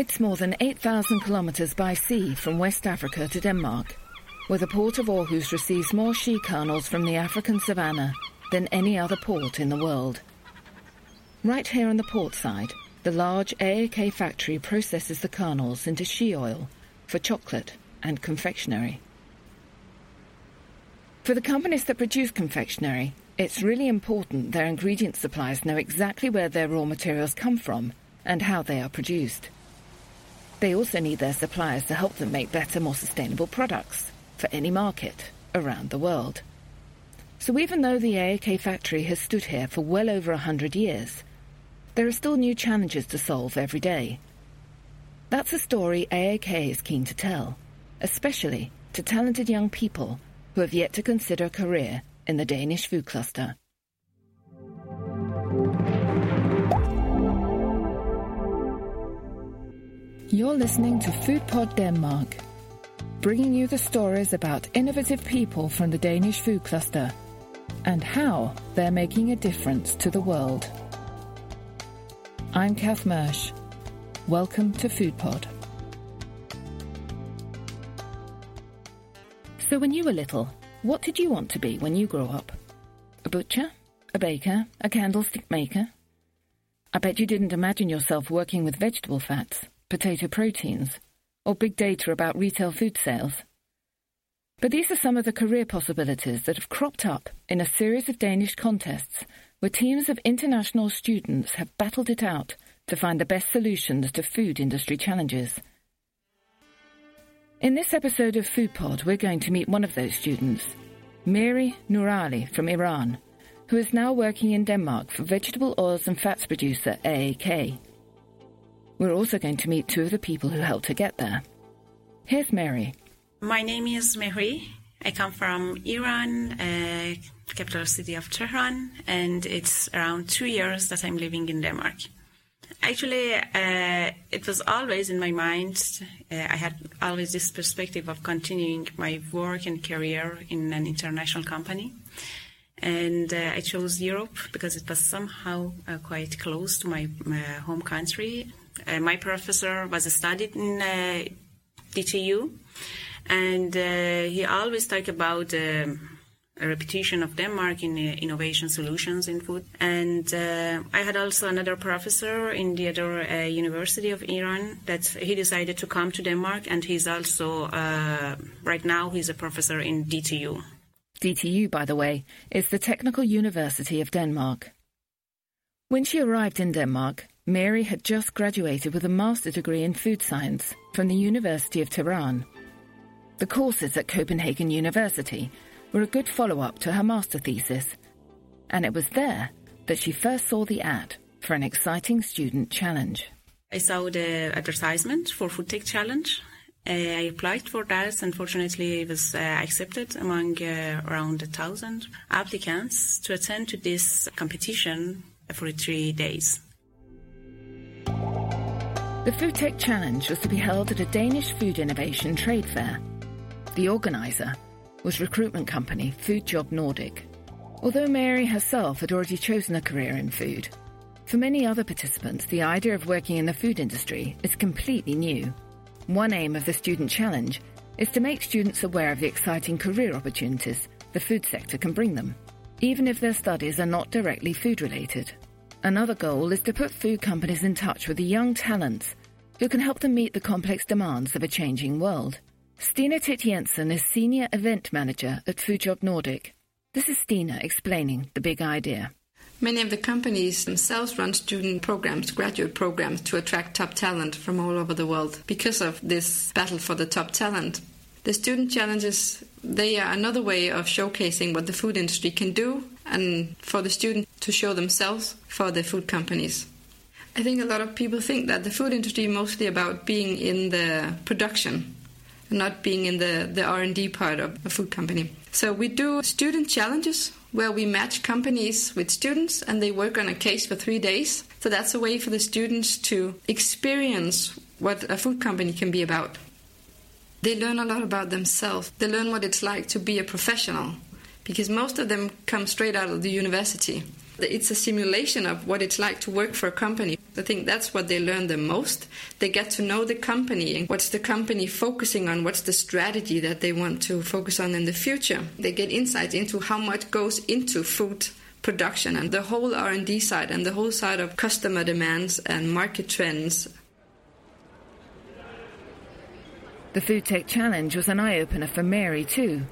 It's more than 8,000 kilometres by sea from West Africa to Denmark, where the port of Aarhus receives more shea kernels from the African savannah than any other port in the world. Right here on the port side, the large AAK factory processes the kernels into shea oil for chocolate and confectionery. For the companies that produce confectionery, it's really important their ingredient suppliers know exactly where their raw materials come from and how they are produced. They also need their suppliers to help them make better, more sustainable products for any market around the world. So even though the AAK factory has stood here for well over a hundred years, there are still new challenges to solve every day. That's a story AAK is keen to tell, especially to talented young people who have yet to consider a career in the Danish food cluster. You're listening to Food Pod Denmark, bringing you the stories about innovative people from the Danish food cluster and how they're making a difference to the world. I'm Kath Mersch. Welcome to Food Pod. So, when you were little, what did you want to be when you grew up? A butcher? A baker? A candlestick maker? I bet you didn't imagine yourself working with vegetable fats, potato proteins, or big data about retail food sales. But these are some of the career possibilities that have cropped up in a series of Danish contests where teams of international students have battled it out to find the best solutions to food industry challenges. In this episode of Food Pod, we're going to meet one of those students, Miri Noorali from Iran, who is now working in Denmark for vegetable oils and fats producer AAK. We're also going to meet two of the people who helped her get there. Here's Mary. My name is Mehri. I come from Iran, uh, capital city of Tehran, and it's around two years that I'm living in Denmark. Actually, uh, it was always in my mind. Uh, I had always this perspective of continuing my work and career in an international company. And uh, I chose Europe because it was somehow uh, quite close to my, my home country. Uh, my professor was studied in uh, DTU, and he always talked about um, a reputation of Denmark in uh, innovation solutions in food. And uh, I had also another professor in the other uh, University of Iran that he decided to come to Denmark, and he's also uh, right now he's a professor in DTU. DTU, by the way, is the Technical University of Denmark. When she arrived in Denmark, Mary had just graduated with a master's degree in food science from the University of Tehran. The courses at Copenhagen University were a good follow up to her master thesis, and it was there that she first saw the ad for an exciting student challenge. I saw the advertisement for Food Tech Challenge. Uh, I applied for that. Unfortunately, it was uh, accepted among uh, around a thousand applicants to attend to this competition for three days. The Food Tech Challenge was to be held at a Danish food innovation trade fair. The organizer was recruitment company Food Job Nordic. Although Mary herself had already chosen a career in food, for many other participants, the idea of working in the food industry is completely new. One aim of the Student Challenge is to make students aware of the exciting career opportunities the food sector can bring them, even if their studies are not directly food related. Another goal is to put food companies in touch with the young talents who can help them meet the complex demands of a changing world. Stina Titt Jensen is Senior Event Manager at Foodjob Nordic. This is Stina explaining the big idea. Many of the companies themselves run student programs, graduate programs, to attract top talent from all over the world because of this battle for the top talent. The student challenges, they are another way of showcasing what the food industry can do and for the student to show themselves for the food companies. I think a lot of people think that the food industry is mostly about being in the production not being in the, the R&D part of a food company. So we do student challenges where we match companies with students and they work on a case for three days. So that's a way for the students to experience what a food company can be about. They learn a lot about themselves. They learn what it's like to be a professional because most of them come straight out of the university. It's a simulation of what it's like to work for a company. I think that's what they learn the most. They get to know the company and what's the company focusing on, what's the strategy that they want to focus on in the future. They get insight into how much goes into food production and the whole R&D side and the whole side of customer demands and market trends. The Food Tech Challenge was an eye-opener for Mary too.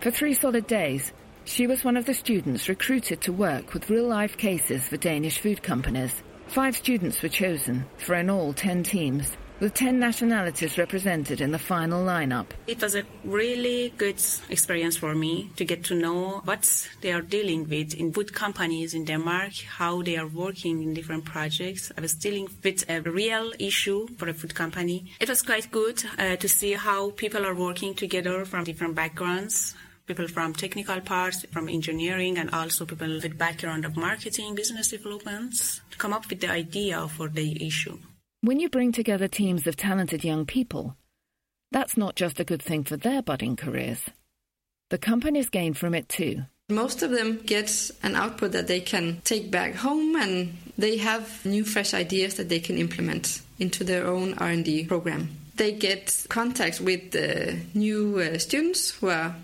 For three solid days, she was one of the students recruited to work with real-life cases for Danish food companies. Five students were chosen for in all ten teams with 10 nationalities represented in the final lineup. It was a really good experience for me to get to know what they are dealing with in food companies in Denmark, how they are working in different projects. I was dealing with a real issue for a food company. It was quite good uh, to see how people are working together from different backgrounds people from technical parts, from engineering, and also people with background of marketing, business developments, to come up with the idea for the issue. When you bring together teams of talented young people, that's not just a good thing for their budding careers. The companies gain from it too. Most of them get an output that they can take back home and they have new fresh ideas that they can implement into their own R&D program. They get contact with uh, new uh, students who are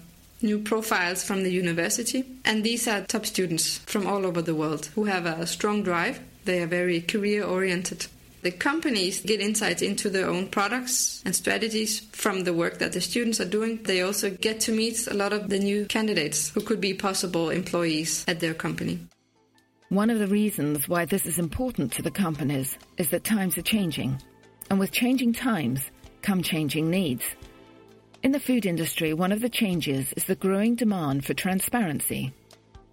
new profiles from the university and these are top students from all over the world who have a strong drive. They are very career oriented the companies get insights into their own products and strategies from the work that the students are doing. They also get to meet a lot of the new candidates who could be possible employees at their company. One of the reasons why this is important to the companies is that times are changing, and with changing times come changing needs. In the food industry, one of the changes is the growing demand for transparency.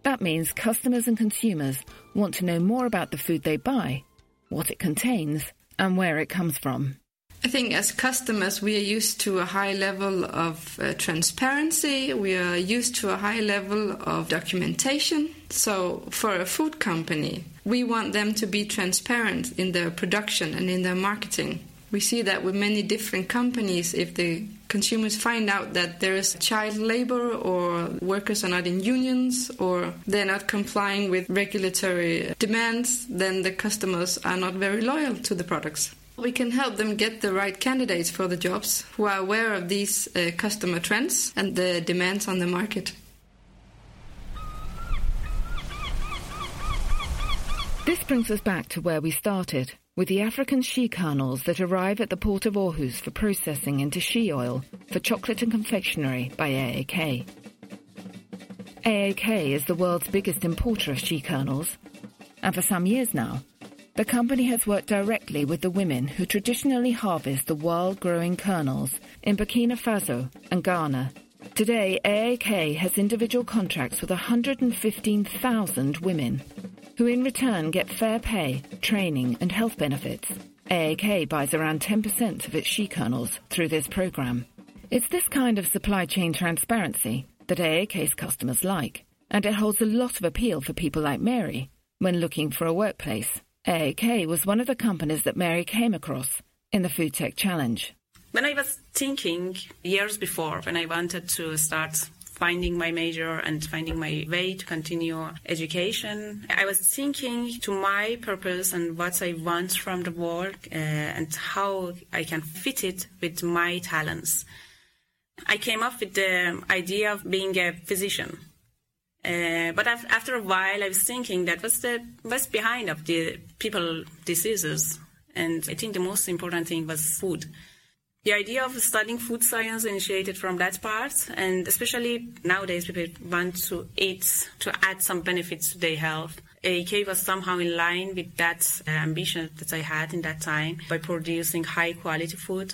That means customers and consumers want to know more about the food they buy what it contains, and where it comes from. I think as customers, we are used to a high level of uh, transparency. We are used to a high level of documentation. So, for a food company, we want them to be transparent in their production and in their marketing. We see that with many different companies, if the consumers find out that there is child labor or workers are not in unions or they're not complying with regulatory demands, then the customers are not very loyal to the products. We can help them get the right candidates for the jobs who are aware of these uh, customer trends and the demands on the market. This brings us back to where we started with the African shea kernels that arrive at the port of Aarhus for processing into shea oil for chocolate and confectionery by AAK. AAK is the world's biggest importer of shea kernels, and for some years now, the company has worked directly with the women who traditionally harvest the wild-growing kernels in Burkina Faso and Ghana. Today, AAK has individual contracts with 115,000 women who in return get fair pay, training and health benefits. AAK buys around 10% of its shea kernels through this program. It's this kind of supply chain transparency that AAK's customers like, and it holds a lot of appeal for people like Mary when looking for a workplace. AAK was one of the companies that Mary came across in the Food Tech Challenge. When I was thinking years before, when I wanted to start finding my major and finding my way to continue education. I was thinking to my purpose and what I want from the work uh, and how I can fit it with my talents. I came up with the idea of being a physician. Uh, but after a while, I was thinking that what's the what's behind of the people diseases, and I think the most important thing was food the idea of studying food science initiated from that part, and especially nowadays people want to eat to add some benefits to their health. AAK was somehow in line with that uh, ambition that I had in that time by producing high quality food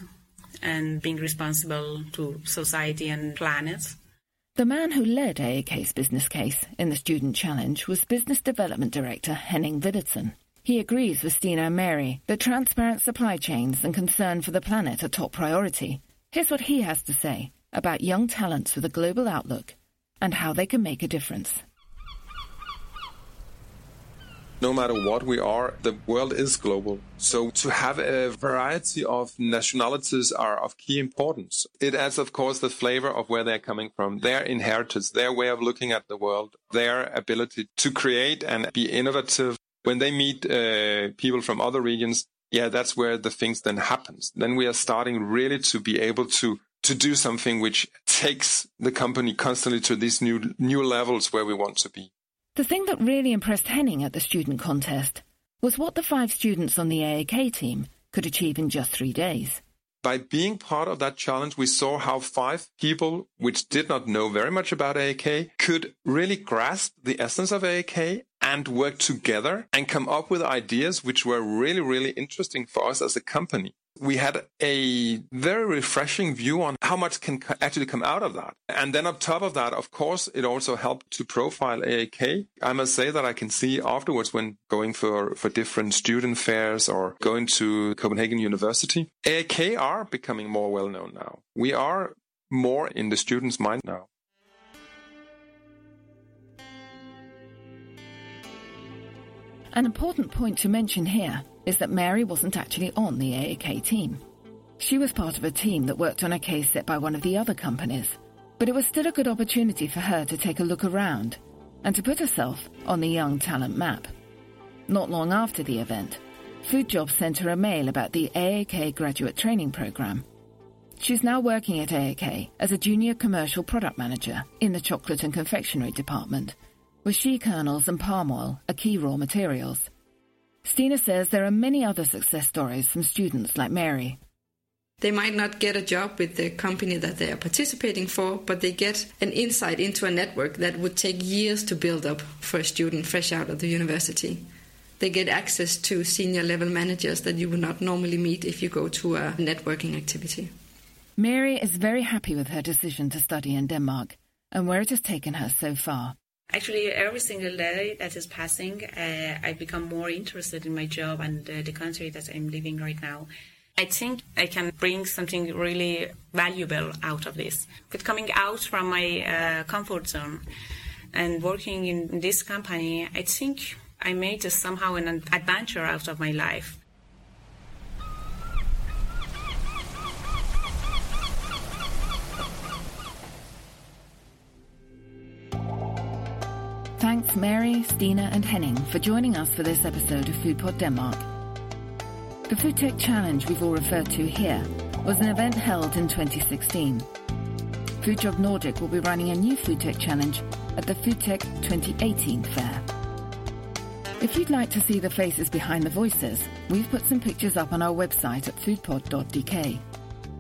and being responsible to society and planet. The man who led AAK's business case in the Student Challenge was Business Development Director Henning Viddersen. He agrees with Stina and Mary that transparent supply chains and concern for the planet are top priority. Here's what he has to say about young talents with a global outlook and how they can make a difference. no matter what we are, the world is global. So to have a variety of nationalities are of key importance. It adds, of course, the flavor of where they're coming from, their inheritance, their way of looking at the world, their ability to create and be innovative. When they meet uh, people from other regions, yeah, that's where the things then happens. Then we are starting really to be able to to do something which takes the company constantly to these new new levels where we want to be. The thing that really impressed Henning at the student contest was what the five students on the AAK team could achieve in just three days. By being part of that challenge, we saw how five people, which did not know very much about AAK, could really grasp the essence of AAK and work together and come up with ideas which were really, really interesting for us as a company we had a very refreshing view on how much can actually come out of that. And then on top of that, of course, it also helped to profile AAK. I must say that I can see afterwards when going for, for different student fairs or going to Copenhagen University, AAK are becoming more well known now. We are more in the students' mind now. An important point to mention here is that Mary wasn't actually on the AAK team. She was part of a team that worked on a case set by one of the other companies, but it was still a good opportunity for her to take a look around and to put herself on the young talent map. Not long after the event, FoodJob sent her a mail about the AAK graduate training program. She's now working at AAK as a junior commercial product manager in the chocolate and confectionery department, where shea kernels and palm oil are key raw materials. Stina says there are many other success stories from students like Mary. They might not get a job with the company that they are participating for, but they get an insight into a network that would take years to build up for a student fresh out of the university. They get access to senior level managers that you would not normally meet if you go to a networking activity. Mary is very happy with her decision to study in Denmark and where it has taken her so far. Actually, every single day that is passing, uh, I become more interested in my job and uh, the country that I'm living right now. I think I can bring something really valuable out of this. But coming out from my uh, comfort zone and working in this company, I think I made somehow an adventure out of my life. Thanks Mary, Stina and Henning for joining us for this episode of Foodpod Denmark. The Food Tech Challenge we've all referred to here was an event held in 2016. FoodJob Nordic will be running a new Food Tech Challenge at the Food Tech 2018 fair. If you'd like to see the faces behind the voices, we've put some pictures up on our website at foodpod.dk,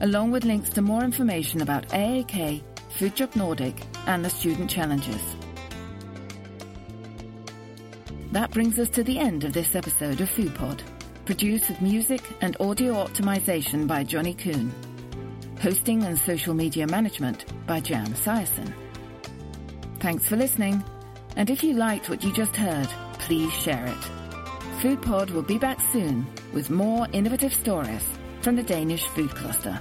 along with links to more information about AAK, FoodJob Nordic and the student challenges. That brings us to the end of this episode of FoodPod, produced with music and audio optimization by Johnny Kuhn. Hosting and social media management by Jan Sierson. Thanks for listening, and if you liked what you just heard, please share it. FoodPod will be back soon with more innovative stories from the Danish food cluster.